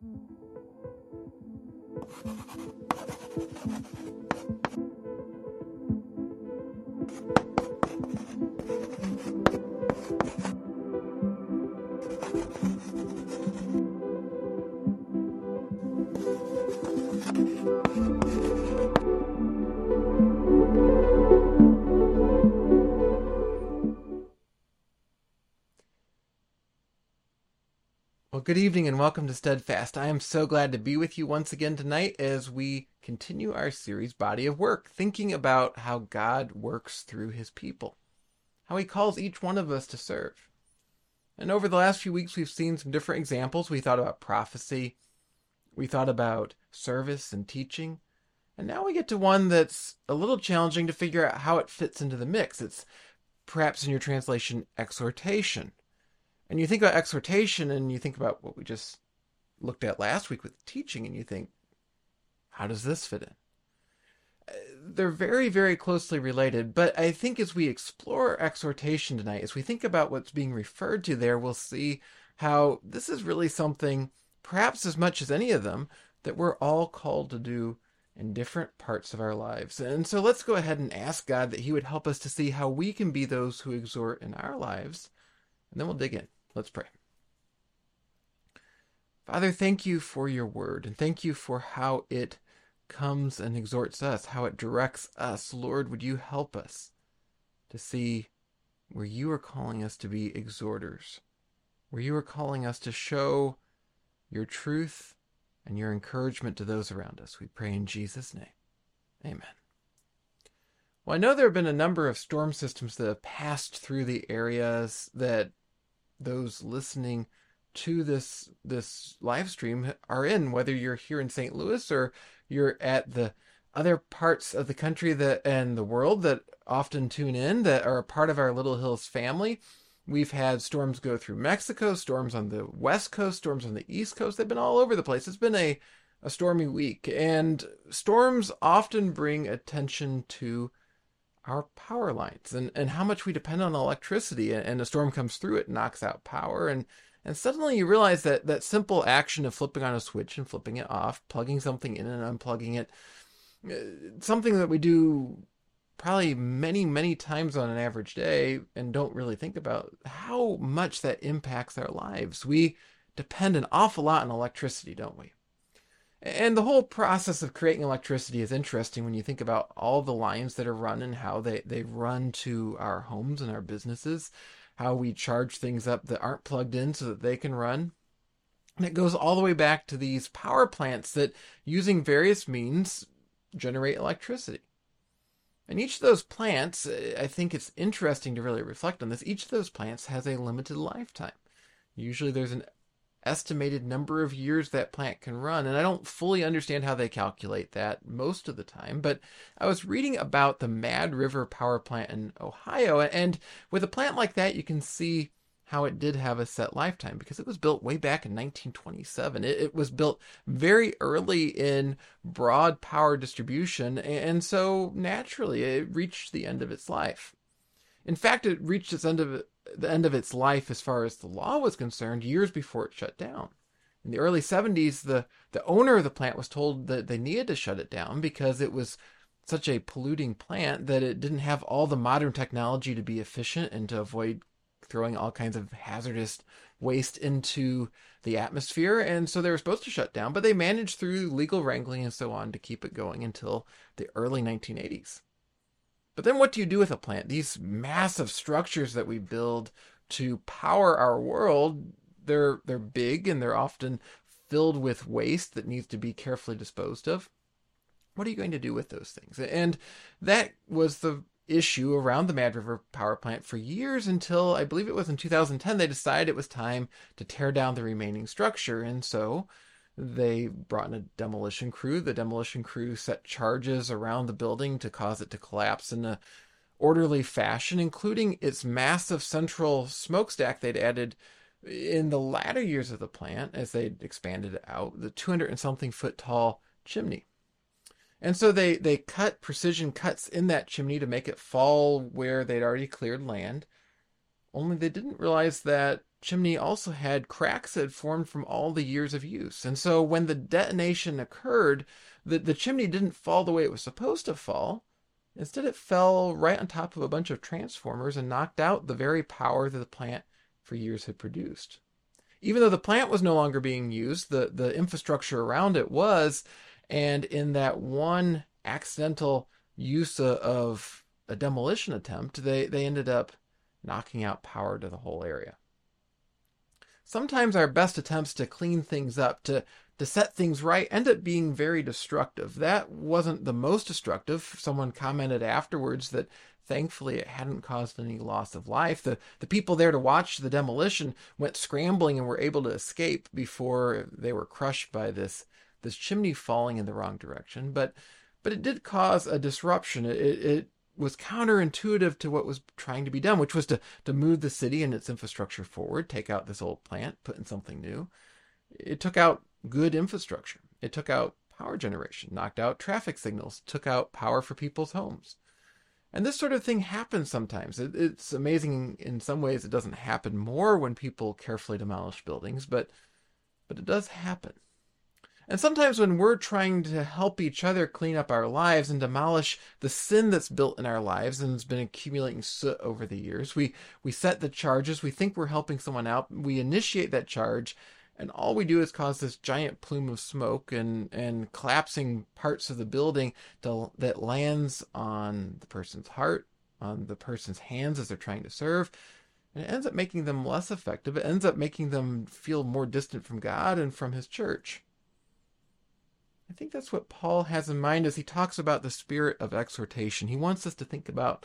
うん。Good evening and welcome to Steadfast. I am so glad to be with you once again tonight as we continue our series Body of Work, thinking about how God works through his people, how he calls each one of us to serve. And over the last few weeks, we've seen some different examples. We thought about prophecy, we thought about service and teaching, and now we get to one that's a little challenging to figure out how it fits into the mix. It's perhaps in your translation, exhortation. And you think about exhortation and you think about what we just looked at last week with teaching, and you think, how does this fit in? Uh, they're very, very closely related, but I think as we explore exhortation tonight, as we think about what's being referred to there, we'll see how this is really something, perhaps as much as any of them, that we're all called to do in different parts of our lives. And so let's go ahead and ask God that He would help us to see how we can be those who exhort in our lives, and then we'll dig in. Let's pray. Father, thank you for your word and thank you for how it comes and exhorts us, how it directs us. Lord, would you help us to see where you are calling us to be exhorters, where you are calling us to show your truth and your encouragement to those around us. We pray in Jesus' name. Amen. Well, I know there have been a number of storm systems that have passed through the areas that those listening to this this live stream are in whether you're here in St. Louis or you're at the other parts of the country that and the world that often tune in that are a part of our Little Hills family. We've had storms go through Mexico, storms on the west coast, storms on the east coast. They've been all over the place. It's been a a stormy week and storms often bring attention to our power lines and, and how much we depend on electricity and, a storm comes through it knocks out power. And and suddenly you realize that that simple action of flipping on a switch and flipping it off plugging something in and unplugging it uh, something that we do probably many many times on an average day and don't really think about how much that impacts our lives. We depend an awful lot on electricity don't we and the whole process of creating electricity is interesting when you think about all the lines that are run and how they, they run to our homes and our businesses, how we charge things up that aren't plugged in so that they can run. And it goes all the way back to these power plants that, using various means, generate electricity. And each of those plants, I think it's interesting to really reflect on this, each of those plants has a limited lifetime. Usually there's an estimated number of years that plant can run. And I don't fully understand how they calculate that most of the time, but I was reading about the Mad River power plant in Ohio. And with a plant like that, you can see how it did have a set lifetime because it was built way back in 1927. It, it was built very early in broad power distribution. And so naturally, it reached the end of its life. In fact, it reached its end of the end of its life as far as the law was concerned years before it shut down. In the early 70s, the, the owner of the plant was told that they needed to shut it down because it was such a polluting plant that it didn't have all the modern technology to be efficient and to avoid throwing all kinds of hazardous waste into the atmosphere. And so they were supposed to shut down, but they managed through legal wrangling and so on to keep it going until the early 1980s. But then what do you do with a plant? These massive structures that we build to power our world, they're they're big and they're often filled with waste that needs to be carefully disposed of. What are you going to do with those things? And that was the issue around the Mad River power plant for years until I believe it was in 2010 they decided it was time to tear down the remaining structure. And so they brought in a demolition crew. The demolition crew set charges around the building to cause it to collapse in a orderly fashion, including its massive central smokestack they'd added in the latter years of the plant as they expanded it out, the 200 and something foot tall chimney. And so they, they cut precision cuts in that chimney to make it fall where they'd already cleared land. Only they didn't realize that chimney also had cracks that had formed from all the years of use. And so when the detonation occurred, the, the chimney didn't fall the way it was supposed to fall. Instead, it fell right on top of a bunch of transformers and knocked out the very power that the plant for years had produced. Even though the plant was no longer being used, the, the infrastructure around it was. And in that one accidental use of a demolition attempt, they, they ended up knocking out power to the whole area. Sometimes our best attempts to clean things up, to, to set things right, end up being very destructive. That wasn't the most destructive. Someone commented afterwards that thankfully it hadn't caused any loss of life. The, the people there to watch the demolition went scrambling and were able to escape before they were crushed by this, this chimney falling in the wrong direction. But, but it did cause a disruption. It, it was counterintuitive to what was trying to be done, which was to, to move the city and its infrastructure forward, take out this old plant, put in something new. It took out good infrastructure. It took out power generation, knocked out traffic signals, took out power for people's homes. And this sort of thing happens sometimes. It, it's amazing in some ways it doesn't happen more when people carefully demolish buildings, but but it does happen. And sometimes when we're trying to help each other clean up our lives and demolish the sin that's built in our lives and has been accumulating soot over the years, we, we set the charges, we think we're helping someone out, we initiate that charge, and all we do is cause this giant plume of smoke and, and collapsing parts of the building to, that lands on the person's heart, on the person's hands as they're trying to serve. And it ends up making them less effective. It ends up making them feel more distant from God and from His church. I think that's what Paul has in mind as he talks about the spirit of exhortation. He wants us to think about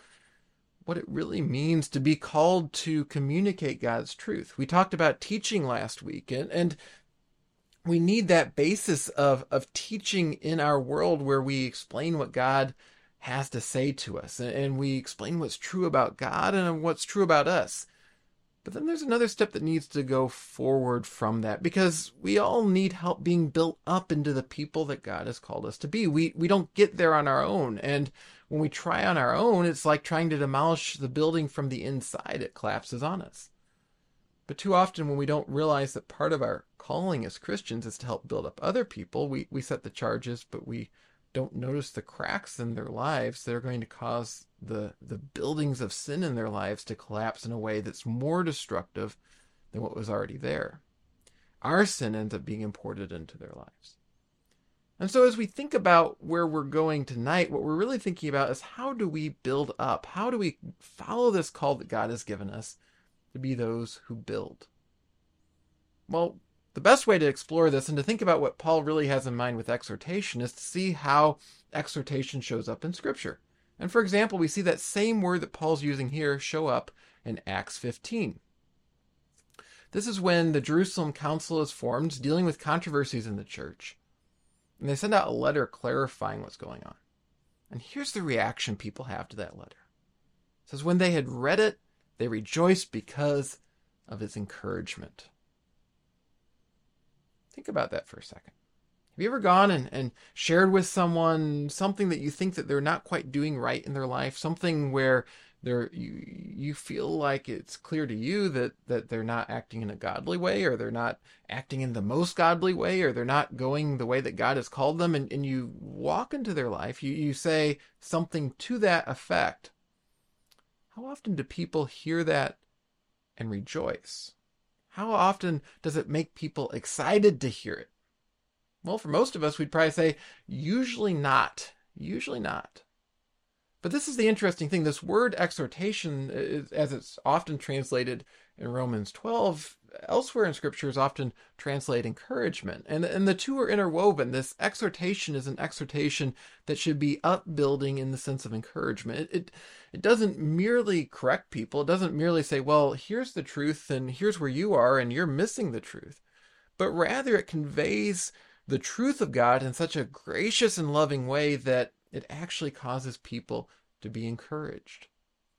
what it really means to be called to communicate God's truth. We talked about teaching last week, and, and we need that basis of, of teaching in our world where we explain what God has to say to us, and, and we explain what's true about God and what's true about us. But then there's another step that needs to go forward from that because we all need help being built up into the people that God has called us to be. We we don't get there on our own and when we try on our own it's like trying to demolish the building from the inside it collapses on us. But too often when we don't realize that part of our calling as Christians is to help build up other people, we we set the charges but we don't notice the cracks in their lives that are going to cause the the buildings of sin in their lives to collapse in a way that's more destructive than what was already there. Our sin ends up being imported into their lives. And so as we think about where we're going tonight, what we're really thinking about is how do we build up? How do we follow this call that God has given us to be those who build? Well, the best way to explore this and to think about what Paul really has in mind with exhortation is to see how exhortation shows up in Scripture. And for example, we see that same word that Paul's using here show up in Acts 15. This is when the Jerusalem Council is formed, dealing with controversies in the church. And they send out a letter clarifying what's going on. And here's the reaction people have to that letter. It says, When they had read it, they rejoiced because of its encouragement. Think about that for a second. Have you ever gone and, and shared with someone something that you think that they're not quite doing right in their life? Something where they're you you feel like it's clear to you that that they're not acting in a godly way or they're not acting in the most godly way or they're not going the way that God has called them and, and you walk into their life, you, you say something to that effect. How often do people hear that and rejoice? How often does it make people excited to hear it? Well, for most of us, we'd probably say, usually not. Usually not. But this is the interesting thing. This word exhortation, uh, is, as it's often translated in Romans 12, elsewhere in Scripture is often translated encouragement. And, and the two are interwoven. This exhortation is an exhortation that should be upbuilding in the sense of encouragement. It, it, it doesn't merely correct people. It doesn't merely say, well, here's the truth and here's where you are and you're missing the truth. But rather it conveys the truth of God in such a gracious and loving way that it actually causes people to be encouraged.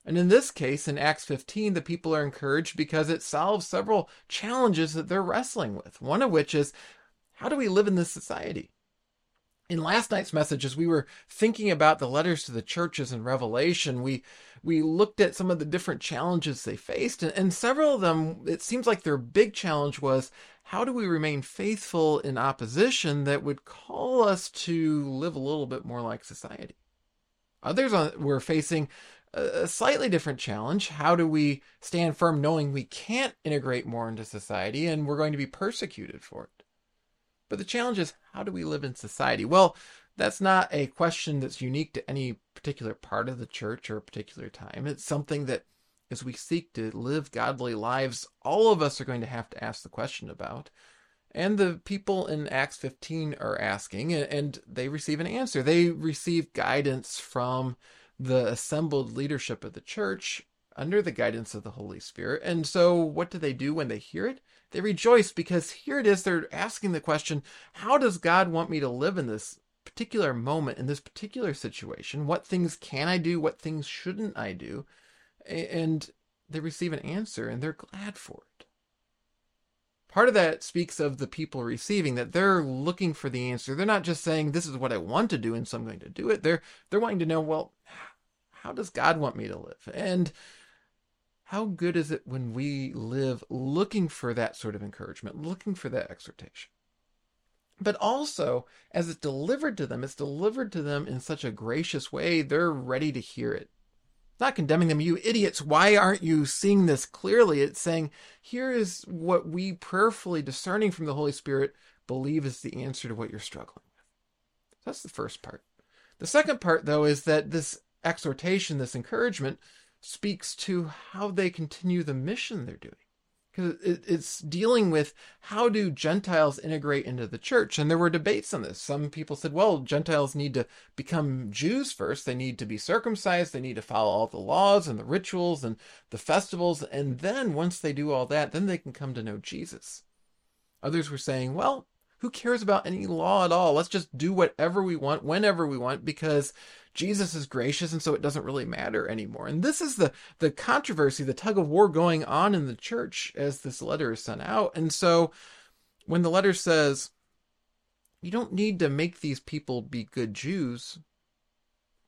And in this case, in Acts 15, the people are encouraged because it solves several challenges that they're wrestling with. One of which is how do we live in this society? In last night's message, as we were thinking about the letters to the churches in Revelation, we we looked at some of the different challenges they faced, and, and several of them, it seems like their big challenge was how do we remain faithful in opposition that would call us to live a little bit more like society. Others were facing a slightly different challenge. How do we stand firm knowing we can't integrate more into society and we're going to be persecuted for it? But the challenge is how do we live in society? Well, that's not a question that's unique to any particular part of the church or a particular time. It's something that as we seek to live godly lives, all of us are going to have to ask the question about. And the people in Acts 15 are asking, and they receive an answer. They receive guidance from the assembled leadership of the church under the guidance of the Holy Spirit. And so, what do they do when they hear it? They rejoice because here it is, they're asking the question how does God want me to live in this particular moment, in this particular situation? What things can I do? What things shouldn't I do? And they receive an answer and they're glad for it. Part of that speaks of the people receiving that they're looking for the answer. They're not just saying this is what I want to do and so I'm going to do it. They're they're wanting to know, well, how does God want me to live? And how good is it when we live looking for that sort of encouragement, looking for that exhortation? But also, as it's delivered to them, it's delivered to them in such a gracious way, they're ready to hear it. Not condemning them, you idiots, why aren't you seeing this clearly? It's saying, here is what we prayerfully discerning from the Holy Spirit believe is the answer to what you're struggling with. That's the first part. The second part, though, is that this exhortation, this encouragement, speaks to how they continue the mission they're doing. Because it's dealing with how do Gentiles integrate into the church. And there were debates on this. Some people said, well, Gentiles need to become Jews first. They need to be circumcised. They need to follow all the laws and the rituals and the festivals. And then once they do all that, then they can come to know Jesus. Others were saying, well, who cares about any law at all? Let's just do whatever we want, whenever we want, because Jesus is gracious, and so it doesn't really matter anymore. And this is the the controversy, the tug of war going on in the church as this letter is sent out. And so, when the letter says, "You don't need to make these people be good Jews,"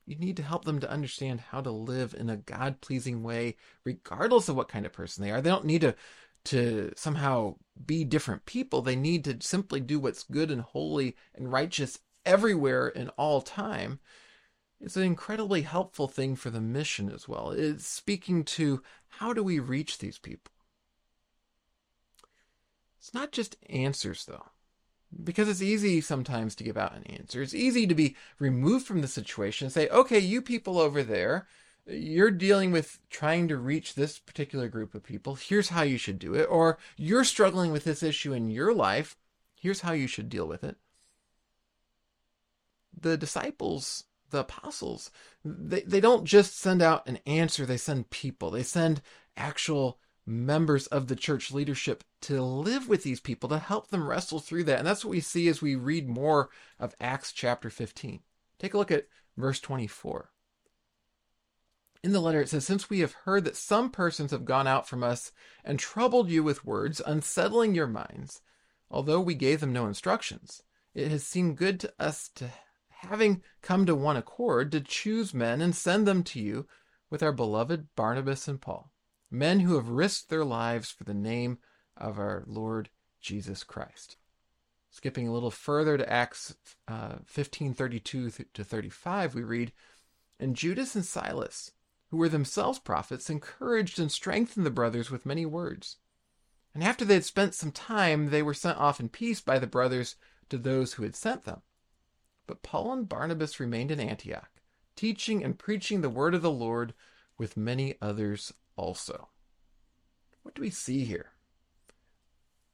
you need to help them to understand how to live in a God pleasing way, regardless of what kind of person they are. They don't need to to somehow be different people. They need to simply do what's good and holy and righteous everywhere in all time. It's an incredibly helpful thing for the mission as well. It's speaking to how do we reach these people? It's not just answers, though, because it's easy sometimes to give out an answer. It's easy to be removed from the situation and say, okay, you people over there, you're dealing with trying to reach this particular group of people. Here's how you should do it. Or you're struggling with this issue in your life. Here's how you should deal with it. The disciples, the apostles, they, they don't just send out an answer, they send people. They send actual members of the church leadership to live with these people, to help them wrestle through that. And that's what we see as we read more of Acts chapter 15. Take a look at verse 24 in the letter it says, Since we have heard that some persons have gone out from us and troubled you with words, unsettling your minds, although we gave them no instructions, it has seemed good to us to having come to one accord to choose men and send them to you with our beloved Barnabas and Paul, men who have risked their lives for the name of our Lord Jesus Christ. Skipping a little further to Acts uh, 15 32 to 35, we read, And Judas and Silas, who were themselves prophets, encouraged and strengthened the brothers with many words. And after they had spent some time, they were sent off in peace by the brothers to those who had sent them. But Paul and Barnabas remained in Antioch, teaching and preaching the word of the Lord with many others also. What do we see here?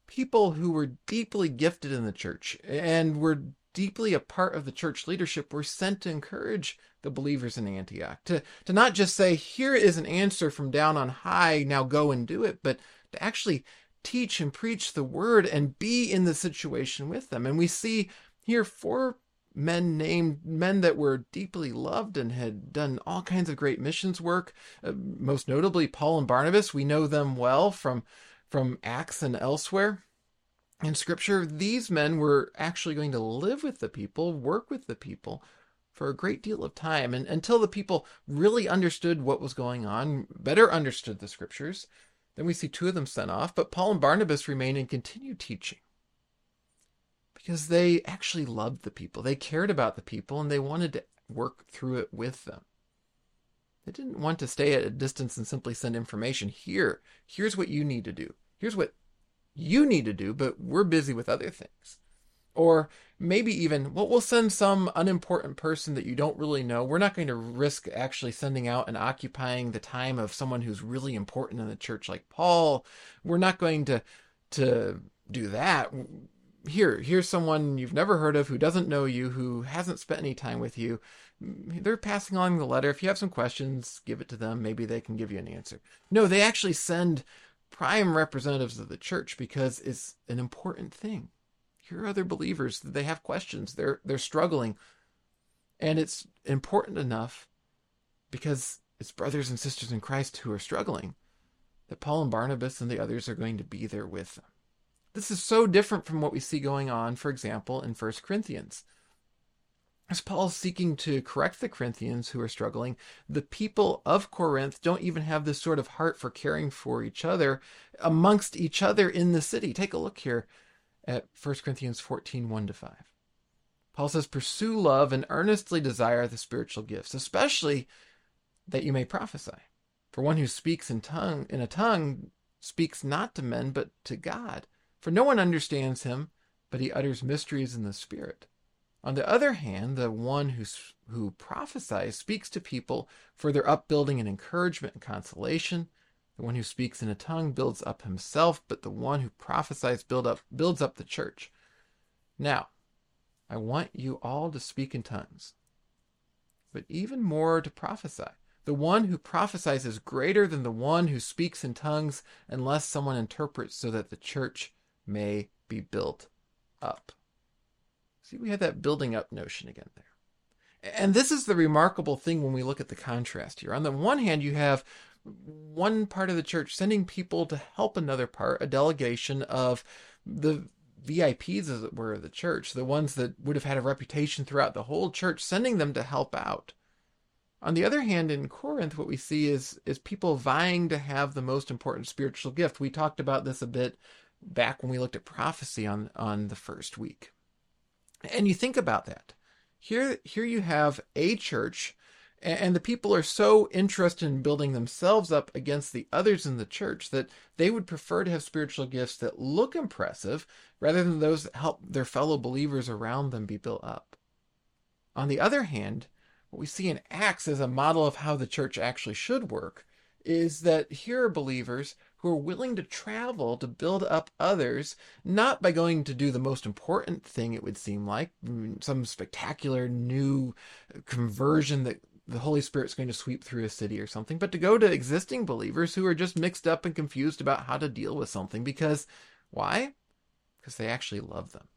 People who were deeply gifted in the church and were deeply a part of the church leadership were sent to encourage the believers in Antioch. To, to not just say, here is an answer from down on high, now go and do it, but to actually teach and preach the word and be in the situation with them. And we see here four men named men that were deeply loved and had done all kinds of great missions work. Uh, most notably, Paul and Barnabas. We know them well from from Acts and elsewhere. in Scripture, these men were actually going to live with the people, work with the people for a great deal of time, and until the people really understood what was going on, better understood the Scriptures. Then we see two of them sent off, but Paul and Barnabas remain and continue teaching because they actually loved the people. They cared about the people and they wanted to work through it with them. They didn't want to stay at a distance and simply send information. Here, here's what you need to do. Here's what you need to do, but we're busy with other things. Or maybe even, well, we'll send some unimportant person that you don't really know. We're not going to risk actually sending out and occupying the time of someone who's really important in the church like Paul. We're not going to to do that here, here's someone you've never heard of who doesn't know you, who hasn't spent any time with you. They're passing along the letter. If you have some questions, give it to them. Maybe they can give you an answer. No, they actually send prime representatives of the church because it's an important thing. Here are other believers. They have questions. They're they're struggling. And it's important enough because it's brothers and sisters in Christ who are struggling that Paul and Barnabas and the others are going to be there with them. This is so different from what we see going on, for example, in 1 Corinthians. As Paul is seeking to correct the Corinthians who are struggling, the people of Corinth don't even have this sort of heart for caring for each other amongst each other in the city. Take a look here at 1 Corinthians 14 1 to 5. Paul says, Pursue love and earnestly desire the spiritual gifts, especially that you may prophesy. For one who speaks in tongue in a tongue speaks not to men but to God for no one understands him, but he utters mysteries in the Spirit. On the other hand, the one who, who prophesies speaks to people for their upbuilding and encouragement and consolation. The one who speaks in a tongue builds up himself, but the one who prophesies build up, builds up the church. Now, I want you all to speak in tongues, but even more to prophesy. The one who prophesies is greater than the one who speaks in tongues unless someone interprets so that the church may be built up. See, we had that building up notion again there. And this is the remarkable thing when we look at the contrast here. On the one hand, you have one part of the church sending people to help another part, a delegation of the VIPs, as it were, of the church, the ones that would have had a reputation throughout the whole church, sending them to help out. On the other hand, in Corinth, what we see is is people vying to have the most important spiritual gift. We talked about this a bit back when we looked at prophecy on on the first week. And you think about that. Here here you have a church and the people are so interested in building themselves up against the others in the church that they would prefer to have spiritual gifts that look impressive rather than those that help their fellow believers around them be built up. On the other hand, what we see in Acts as a model of how the church actually should work is that here are believers who are willing to travel to build up others, not by going to do the most important thing, it would seem like, mm, some spectacular new conversion that the Holy Spirit's going to sweep through a city or something, but to go to existing believers who are just mixed up and confused about how to deal with something because why? Because they actually love them.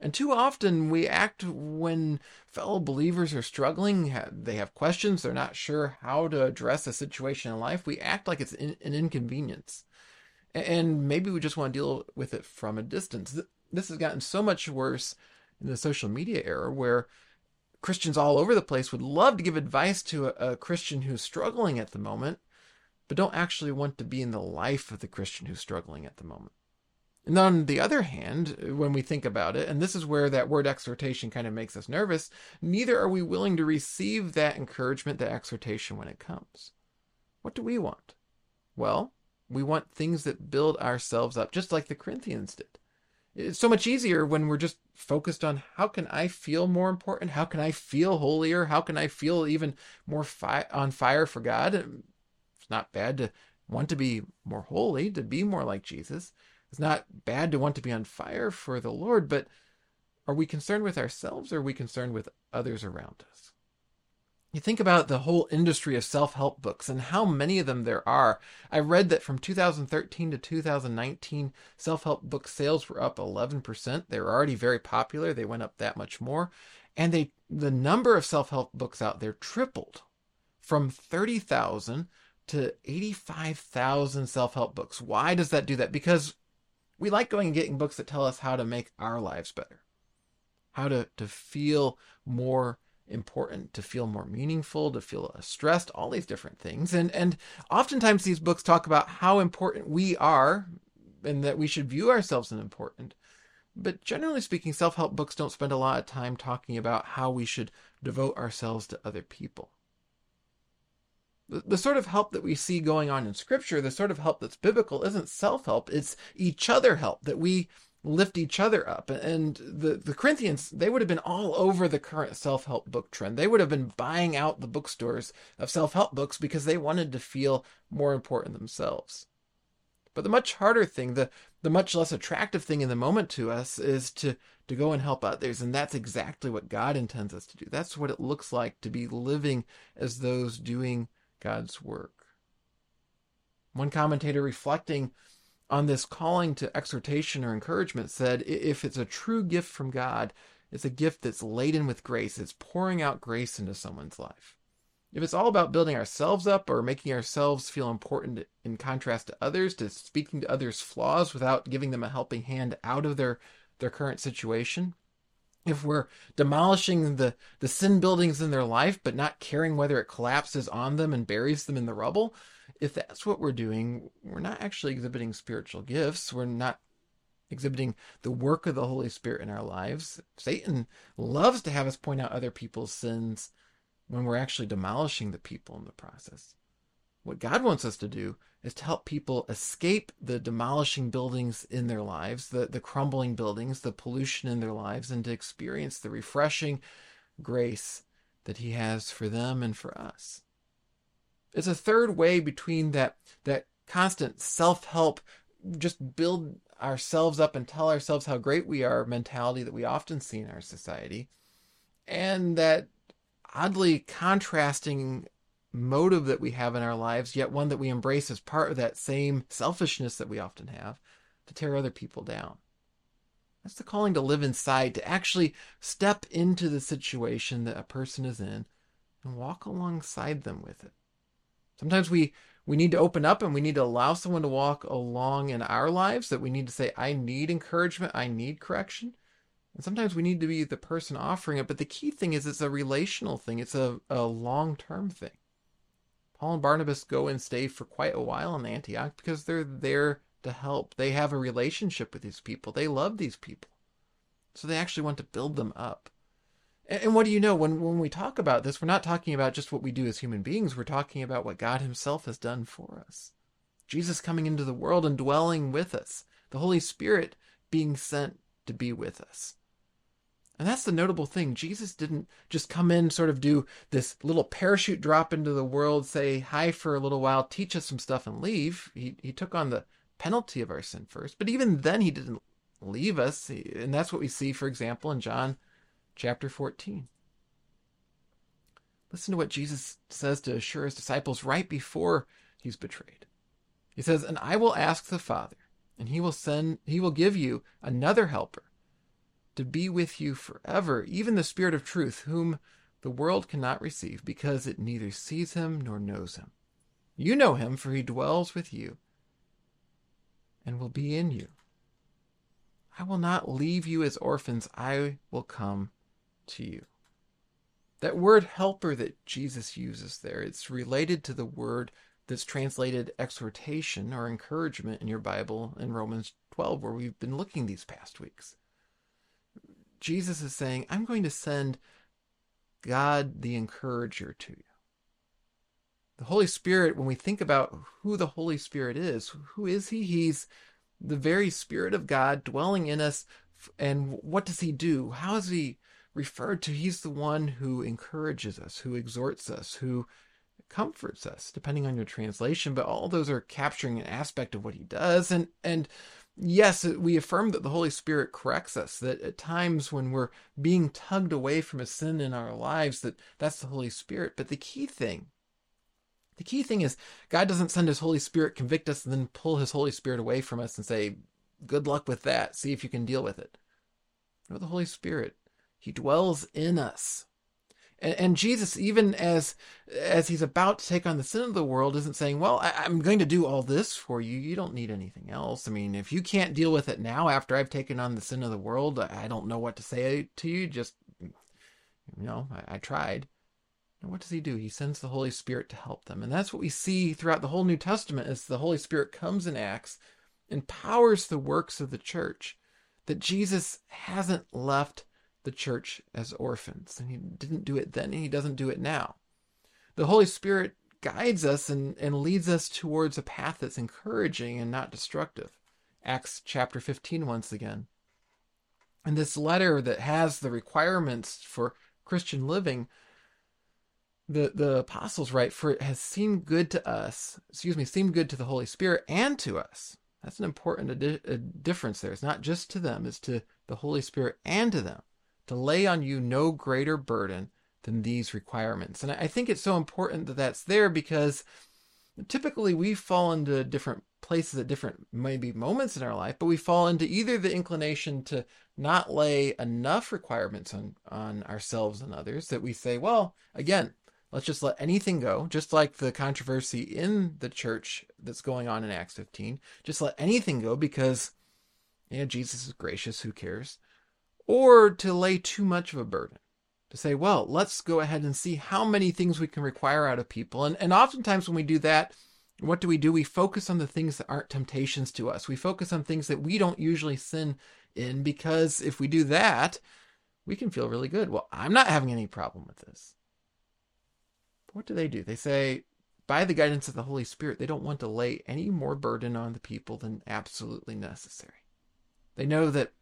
And too often we act when fellow believers are struggling, they have questions, they're not sure how to address a situation in life. We act like it's an inconvenience. And maybe we just want to deal with it from a distance. This has gotten so much worse in the social media era where Christians all over the place would love to give advice to a, Christian who's struggling at the moment, but don't actually want to be in the life of the Christian who's struggling at the moment. And on the other hand, when we think about it, and this is where that word exhortation kind of makes us nervous, neither are we willing to receive that encouragement, that exhortation when it comes. What do we want? Well, we want things that build ourselves up, just like the Corinthians did. It's so much easier when we're just focused on how can I feel more important? How can I feel holier? How can I feel even more fi- on fire for God? It's not bad to want to be more holy, to be more like Jesus. It's not bad to want to be on fire for the Lord, but are we concerned with ourselves or are we concerned with others around us? You think about the whole industry of self help books and how many of them there are. I read that from 2013 to 2019, self help book sales were up 11%. They were already very popular, they went up that much more. And they the number of self help books out there tripled from 30,000 to 85,000 self help books. Why does that do that? Because We like going and getting books that tell us how to make our lives better, how to, to feel more important, to feel more meaningful, to feel less stressed, all these different things. And and oftentimes these books talk about how important we are and that we should view ourselves as important. But generally speaking, self-help books don't spend a lot of time talking about how we should devote ourselves to other people. The, sort of help that we see going on in scripture, the sort of help that's biblical isn't self-help, it's each other help that we lift each other up. And the, the Corinthians, they would have been all over the current self help book trend. They would have been buying out the bookstores of self help books because they wanted to feel more important themselves. But the much harder thing, the, the much less attractive thing in the moment to us is to, to go and help others. And that's exactly what God intends us to do. That's what it looks like to be living as those doing God's work. One commentator reflecting on this calling to exhortation or encouragement said if it's a true gift from God, it's a gift that's laden with grace. It's pouring out grace into someone's life. If it's all about building ourselves up or making ourselves feel important in contrast to others, to speaking to others' flaws without giving them a helping hand out of their, their current situation, if we're demolishing the, the sin buildings in their life but not caring whether it collapses on them and buries them in the rubble, if that's what we're doing, we're not actually exhibiting spiritual gifts. We're not exhibiting the work of the Holy Spirit in our lives. Satan loves to have us point out other people's sins when we're actually demolishing the people in the process. What God wants us to do is to help people escape the demolishing buildings in their lives, the, the crumbling buildings, the pollution in their lives, and to experience the refreshing grace that He has for them and for us. It's a third way between that that constant self-help, just build ourselves up and tell ourselves how great we are mentality that we often see in our society, and that oddly contrasting motive that we have in our lives, yet one that we embrace as part of that same selfishness that we often have to tear other people down. That's the calling to live inside, to actually step into the situation that a person is in and walk alongside them with it. Sometimes we we need to open up and we need to allow someone to walk along in our lives that we need to say I need encouragement, I need correction. And sometimes we need to be the person offering it, but the key thing is it's a relational thing. It's a, a long-term thing. Paul and Barnabas go and stay for quite a while in Antioch because they're there to help. They have a relationship with these people. They love these people. So they actually want to build them up. And what do you know? When, when we talk about this, we're not talking about just what we do as human beings. We're talking about what God Himself has done for us. Jesus coming into the world and dwelling with us. The Holy Spirit being sent to be with us. And that's the notable thing. Jesus didn't just come in, sort of do this little parachute drop into the world, say hi for a little while, teach us some stuff, and leave. He, he took on the penalty of our sin first. But even then, he didn't leave us. And that's what we see, for example, in John chapter 14. Listen to what Jesus says to assure his disciples right before he's betrayed. He says, And I will ask the Father, and he will send he will give you another helper to be with you forever, even the Spirit of truth, whom the world cannot receive, because it neither sees him nor knows him. You know him, for he dwells with you and will be in you. I will not leave you as orphans, I will come to you. That word helper that Jesus uses there, it's related to the word that's translated exhortation or encouragement in your Bible in Romans 12, where we've been looking these past weeks. Jesus is saying, I'm going to send God the encourager to you. The Holy Spirit, when we think about who the Holy Spirit is, who is He? He's the very Spirit of God dwelling in us. And what does He do? How is He referred to. He's the one who encourages us, who exhorts us, who comforts us, depending on your translation. But all those are capturing an aspect of what he does. And, and yes, we affirm that the Holy Spirit corrects us, that at times when we're being tugged away from a sin in our lives, that that's the Holy Spirit. But the key thing, the key thing is God doesn't send his Holy Spirit, convict us, and then pull his Holy Spirit away from us and say, good luck with that. See if you can deal with it. No, the Holy Spirit he dwells in us. And, and, Jesus, even as as he's about to take on the sin of the world, isn't saying, "Well, I, I'm going to do all this for you. You don't need anything else. I mean, if you can't deal with it now, after I've taken on the sin of the world, I, I don't know what to say to you. Just, you know, I, I tried." And what does he do? He sends the Holy Spirit to help them, and that's what we see throughout the whole New Testament. As the Holy Spirit comes and acts, empowers the works of the church. That Jesus hasn't left the church as orphans. And he didn't do it then, and he doesn't do it now. The Holy Spirit guides us and, and leads us towards a path that's encouraging and not destructive. Acts chapter 15, once again. And this letter that has the requirements for Christian living, the, the apostles write, For it has seemed good to us, excuse me, seemed good to the Holy Spirit and to us. That's an important adi- difference there. It's not just to them, it's to the Holy Spirit and to them to lay on you no greater burden than these requirements. And I think it's so important that that's there because typically we fall into different places at different maybe moments in our life, but we fall into either the inclination to not lay enough requirements on, on ourselves and others that we say, well, again, let's just let anything go, just like the controversy in the church that's going on in Acts 15. Just let anything go because, know, Jesus is gracious, who cares? Or to lay too much of a burden. To say, well, let's go ahead and see how many things we can require out of people. And, and oftentimes when we do that, what do we do? We focus on the things that aren't temptations to us. We focus on things that we don't usually sin in because if we do that, we can feel really good. Well, I'm not having any problem with this. What do they do? They say, by the guidance of the Holy Spirit, they don't want to lay any more burden on the people than absolutely necessary. They know that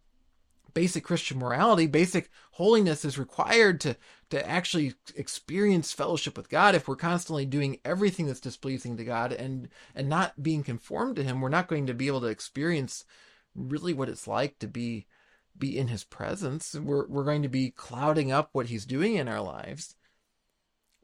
basic Christian morality, basic holiness is required to, to actually experience fellowship with God. If we're constantly doing everything that's displeasing to God and, and not being conformed to Him, we're not going to be able to experience really what it's like to be, be in His presence. We're, we're going to be clouding up what He's doing in our lives.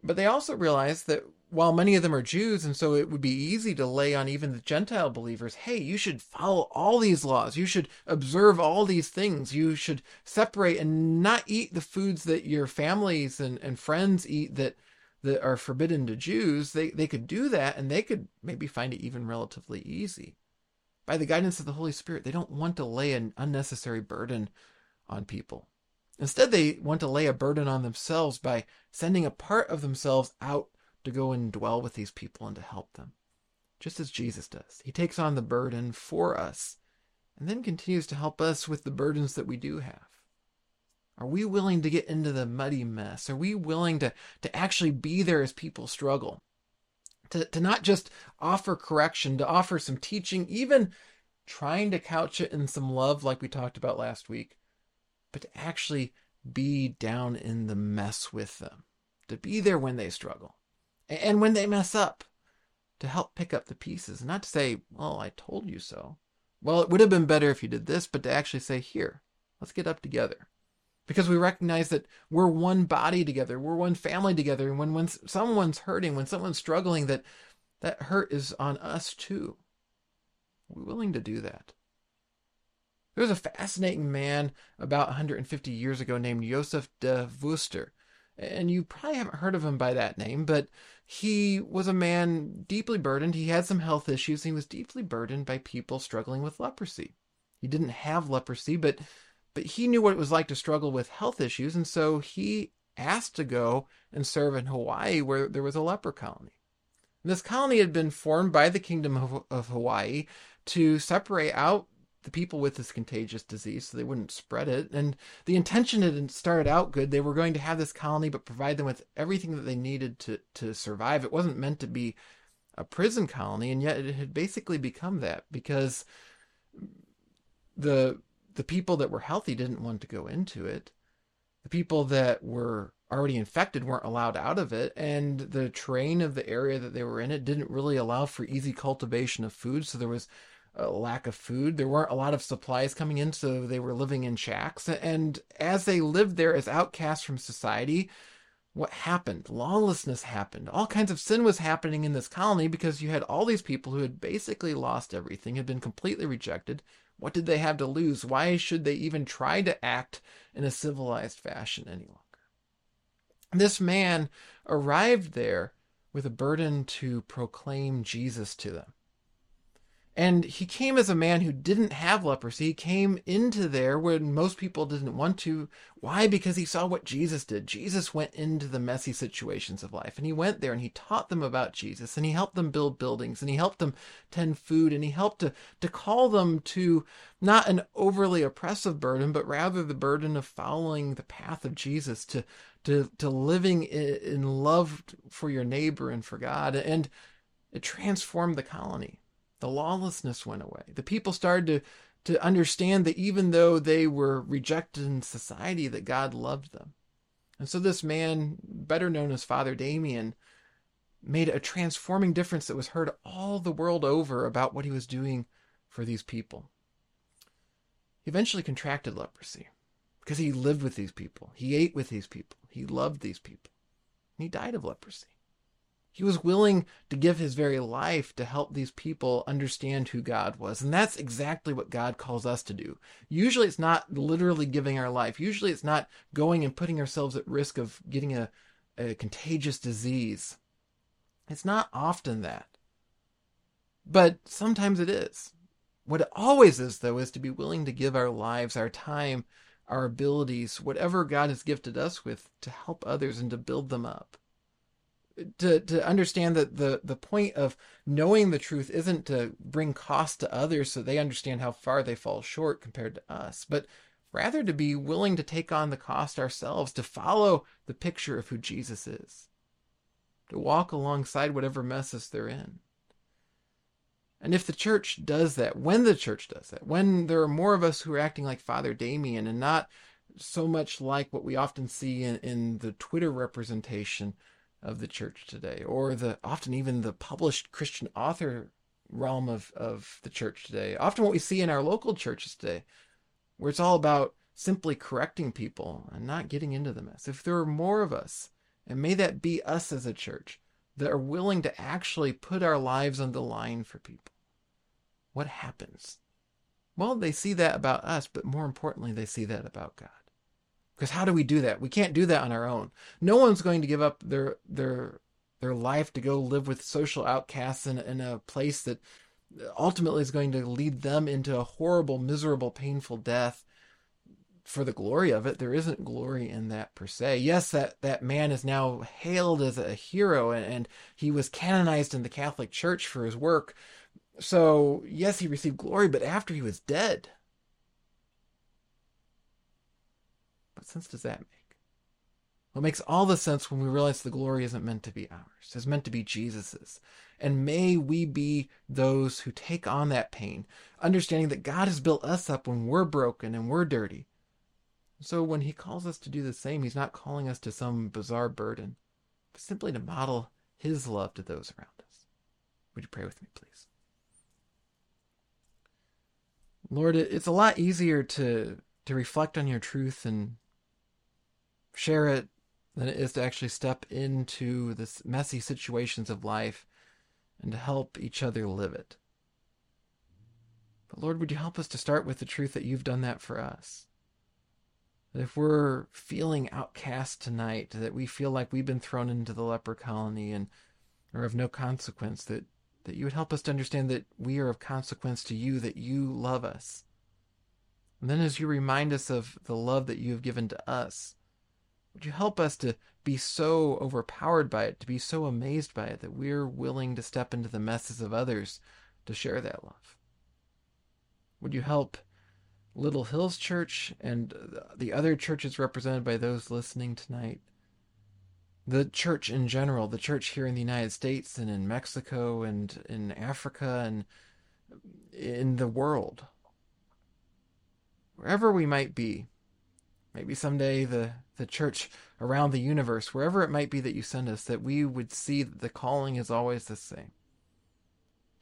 But they also realize that while many of them are Jews, and so it would be easy to lay on even the Gentile believers, hey, you should follow all these laws. You should observe all these things. You should separate and not eat the foods that your families and, and friends eat that, that are forbidden to Jews. They, they could do that and they could maybe find it even relatively easy. By the guidance of the Holy Spirit, they don't want to lay an unnecessary burden on people. Instead, they want to lay a burden on themselves by sending a part of themselves out to go and dwell with these people and to help them. Just as Jesus does. He takes on the burden for us and then continues to help us with the burdens that we do have. Are we willing to get into the muddy mess? Are we willing to, to actually be there as people struggle? To, to not just offer correction, to offer some teaching, even trying to couch it in some love, like we talked about last week, but to actually be down in the mess with them, to be there when they struggle, and when they mess up, to help pick up the pieces. Not to say, well, I told you so. Well, it would have been better if you did this, but to actually say, here, let's get up together. Because we recognize that we're one body together, we're one family together, and when, when someone's hurting, when someone's struggling, that that hurt is on us too. Are We're willing to do that. There was a fascinating man about 150 years ago named Joseph de Veuster and you probably haven't heard of him by that name, but he was a man deeply burdened. He had some health issues. he was deeply burdened by people struggling with leprosy. He didn't have leprosy, but but he knew what it was like to struggle with health issues, and so he asked to go and serve in Hawaii, where there was a leper colony. This colony had been formed by the Kingdom of, of Hawaii to separate out the people with this contagious disease so they wouldn't spread it. And the intention had started out good. They were going to have this colony, but provide them with everything that they needed to, to survive. It wasn't meant to be a prison colony, and yet it had basically become that because the the people that were healthy didn't want to go into it. The people that were already infected weren't allowed out of it, and the terrain of the area that they were in it didn't really allow for easy cultivation of food. So there was a lack of food. There weren't a lot of supplies coming in, so they were living in shacks. And as they lived there as outcasts from society, what happened? Lawlessness happened. All kinds of sin was happening in this colony because you had all these people who had basically lost everything, had been completely rejected. What did they have to lose? Why should they even try to act in a civilized fashion any longer? This man arrived there with a burden to proclaim Jesus to them. And he came as a man who didn't have leprosy. He came into there when most people didn't want to. Why? Because he saw what Jesus did. Jesus went into the messy situations of life and he went there and he taught them about Jesus and he helped them build buildings and he helped them tend food and he helped to, to call them to not an overly oppressive burden, but rather the burden of following the path of Jesus to, to, to living in, love for your neighbor and for God. And it transformed the colony the lawlessness went away. The people started to, to understand that even though they were rejected in society, that God loved them. And so this man, better known as Father Damien, made a transforming difference that was heard all the world over about what he was doing for these people. He eventually contracted leprosy because he lived with these people. He ate with these people. He loved these people. And he died of leprosy. He was willing to give his very life to help these people understand who God was. And that's exactly what God calls us to do. Usually it's not literally giving our life. Usually it's not going and putting ourselves at risk of getting a, a contagious disease. It's not often that. But sometimes it is. What it always is, though, is to be willing to give our lives, our time, our abilities, whatever God has gifted us with, to help others and to build them up to to understand that the the point of knowing the truth isn't to bring cost to others so they understand how far they fall short compared to us but rather to be willing to take on the cost ourselves to follow the picture of who Jesus is to walk alongside whatever messes they're in. And if the church does that when the church does that when there are more of us who are acting like father damien and not so much like what we often see in, in the twitter representation of the church today, or the often even the published Christian author realm of, of the church today. Often what we see in our local churches today, where it's all about simply correcting people and not getting into the mess. If there are more of us, and may that be us as a church, that are willing to actually put our lives on the line for people, what happens? Well, they see that about us, but more importantly, they see that about God. Because how do we do that? We can't do that on our own. No one's going to give up their their their life to go live with social outcasts in, in a place that ultimately is going to lead them into a horrible, miserable, painful death for the glory of it. There isn't glory in that per se. Yes, that, that man is now hailed as a hero and, and he was canonized in the Catholic Church for his work. So, yes, he received glory, but after he was dead. What sense does that make? Well, it makes all the sense when we realize the glory isn't meant to be ours. It's meant to be Jesus's. And may we be those who take on that pain, understanding that God has built us up when we're broken and we're dirty. So when he calls us to do the same, he's not calling us to some bizarre burden, but simply to model his love to those around us. Would you pray with me, please? Lord, it's a lot easier to to reflect on your truth and share it than it is to actually step into the messy situations of life and to help each other live it. But Lord, would you help us to start with the truth that you've done that for us? That if we're feeling outcast tonight, that we feel like we've been thrown into the leper colony and are of no consequence, that, that you would help us to understand that we are of consequence to you, that you love us. And then as you remind us of the love that you have given to us, would you help us to be so overpowered by it, to be so amazed by it, that we're willing to step into the messes of others to share that love? Would you help Little Hills Church and the other churches represented by those listening tonight? The church in general, the church here in the United States and in Mexico and in Africa and in the world. Wherever we might be, maybe someday the the church around the universe, wherever it might be that you send us, that we would see that the calling is always the same.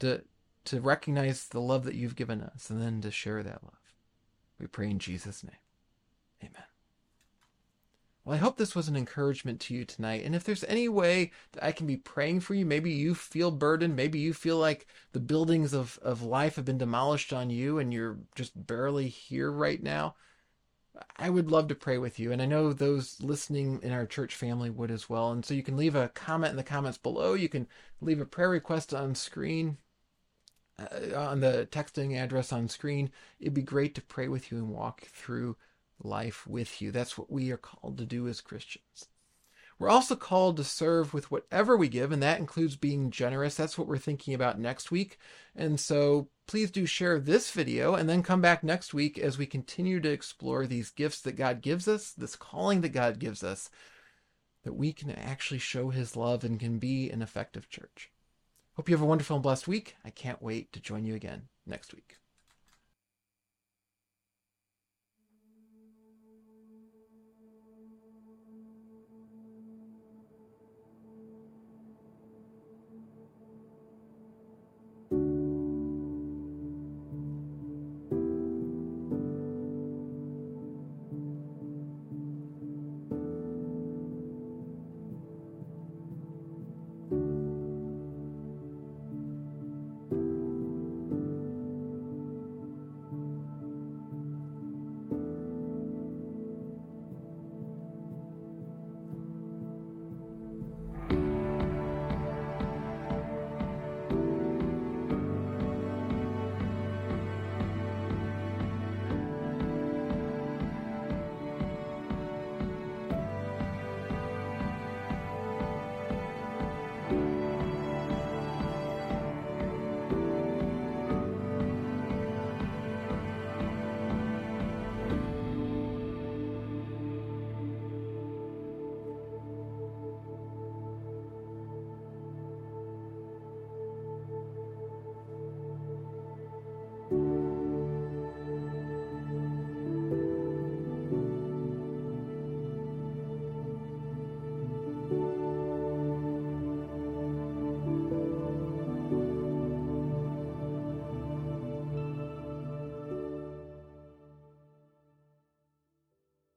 To to recognize the love that you've given us and then to share that love. We pray in Jesus' name. Amen. Well, I hope this was an encouragement to you tonight. And if there's any way that I can be praying for you, maybe you feel burdened, maybe you feel like the buildings of, of life have been demolished on you and you're just barely here right now I would love to pray with you. And I know those listening in our church family would as well. And so you can leave a comment in the comments below. You can leave a prayer request on screen, uh, on the texting address on screen. It'd be great to pray with you and walk through life with you. That's what we are called to do as Christians. We're also called to serve with whatever we give, and that includes being generous. That's what we're thinking about next week. And so please do share this video and then come back next week as we continue to explore these gifts that God gives us, this calling that God gives us, that we can actually show his love and can be an effective church. Hope you have a wonderful and blessed week. I can't wait to join you again next week.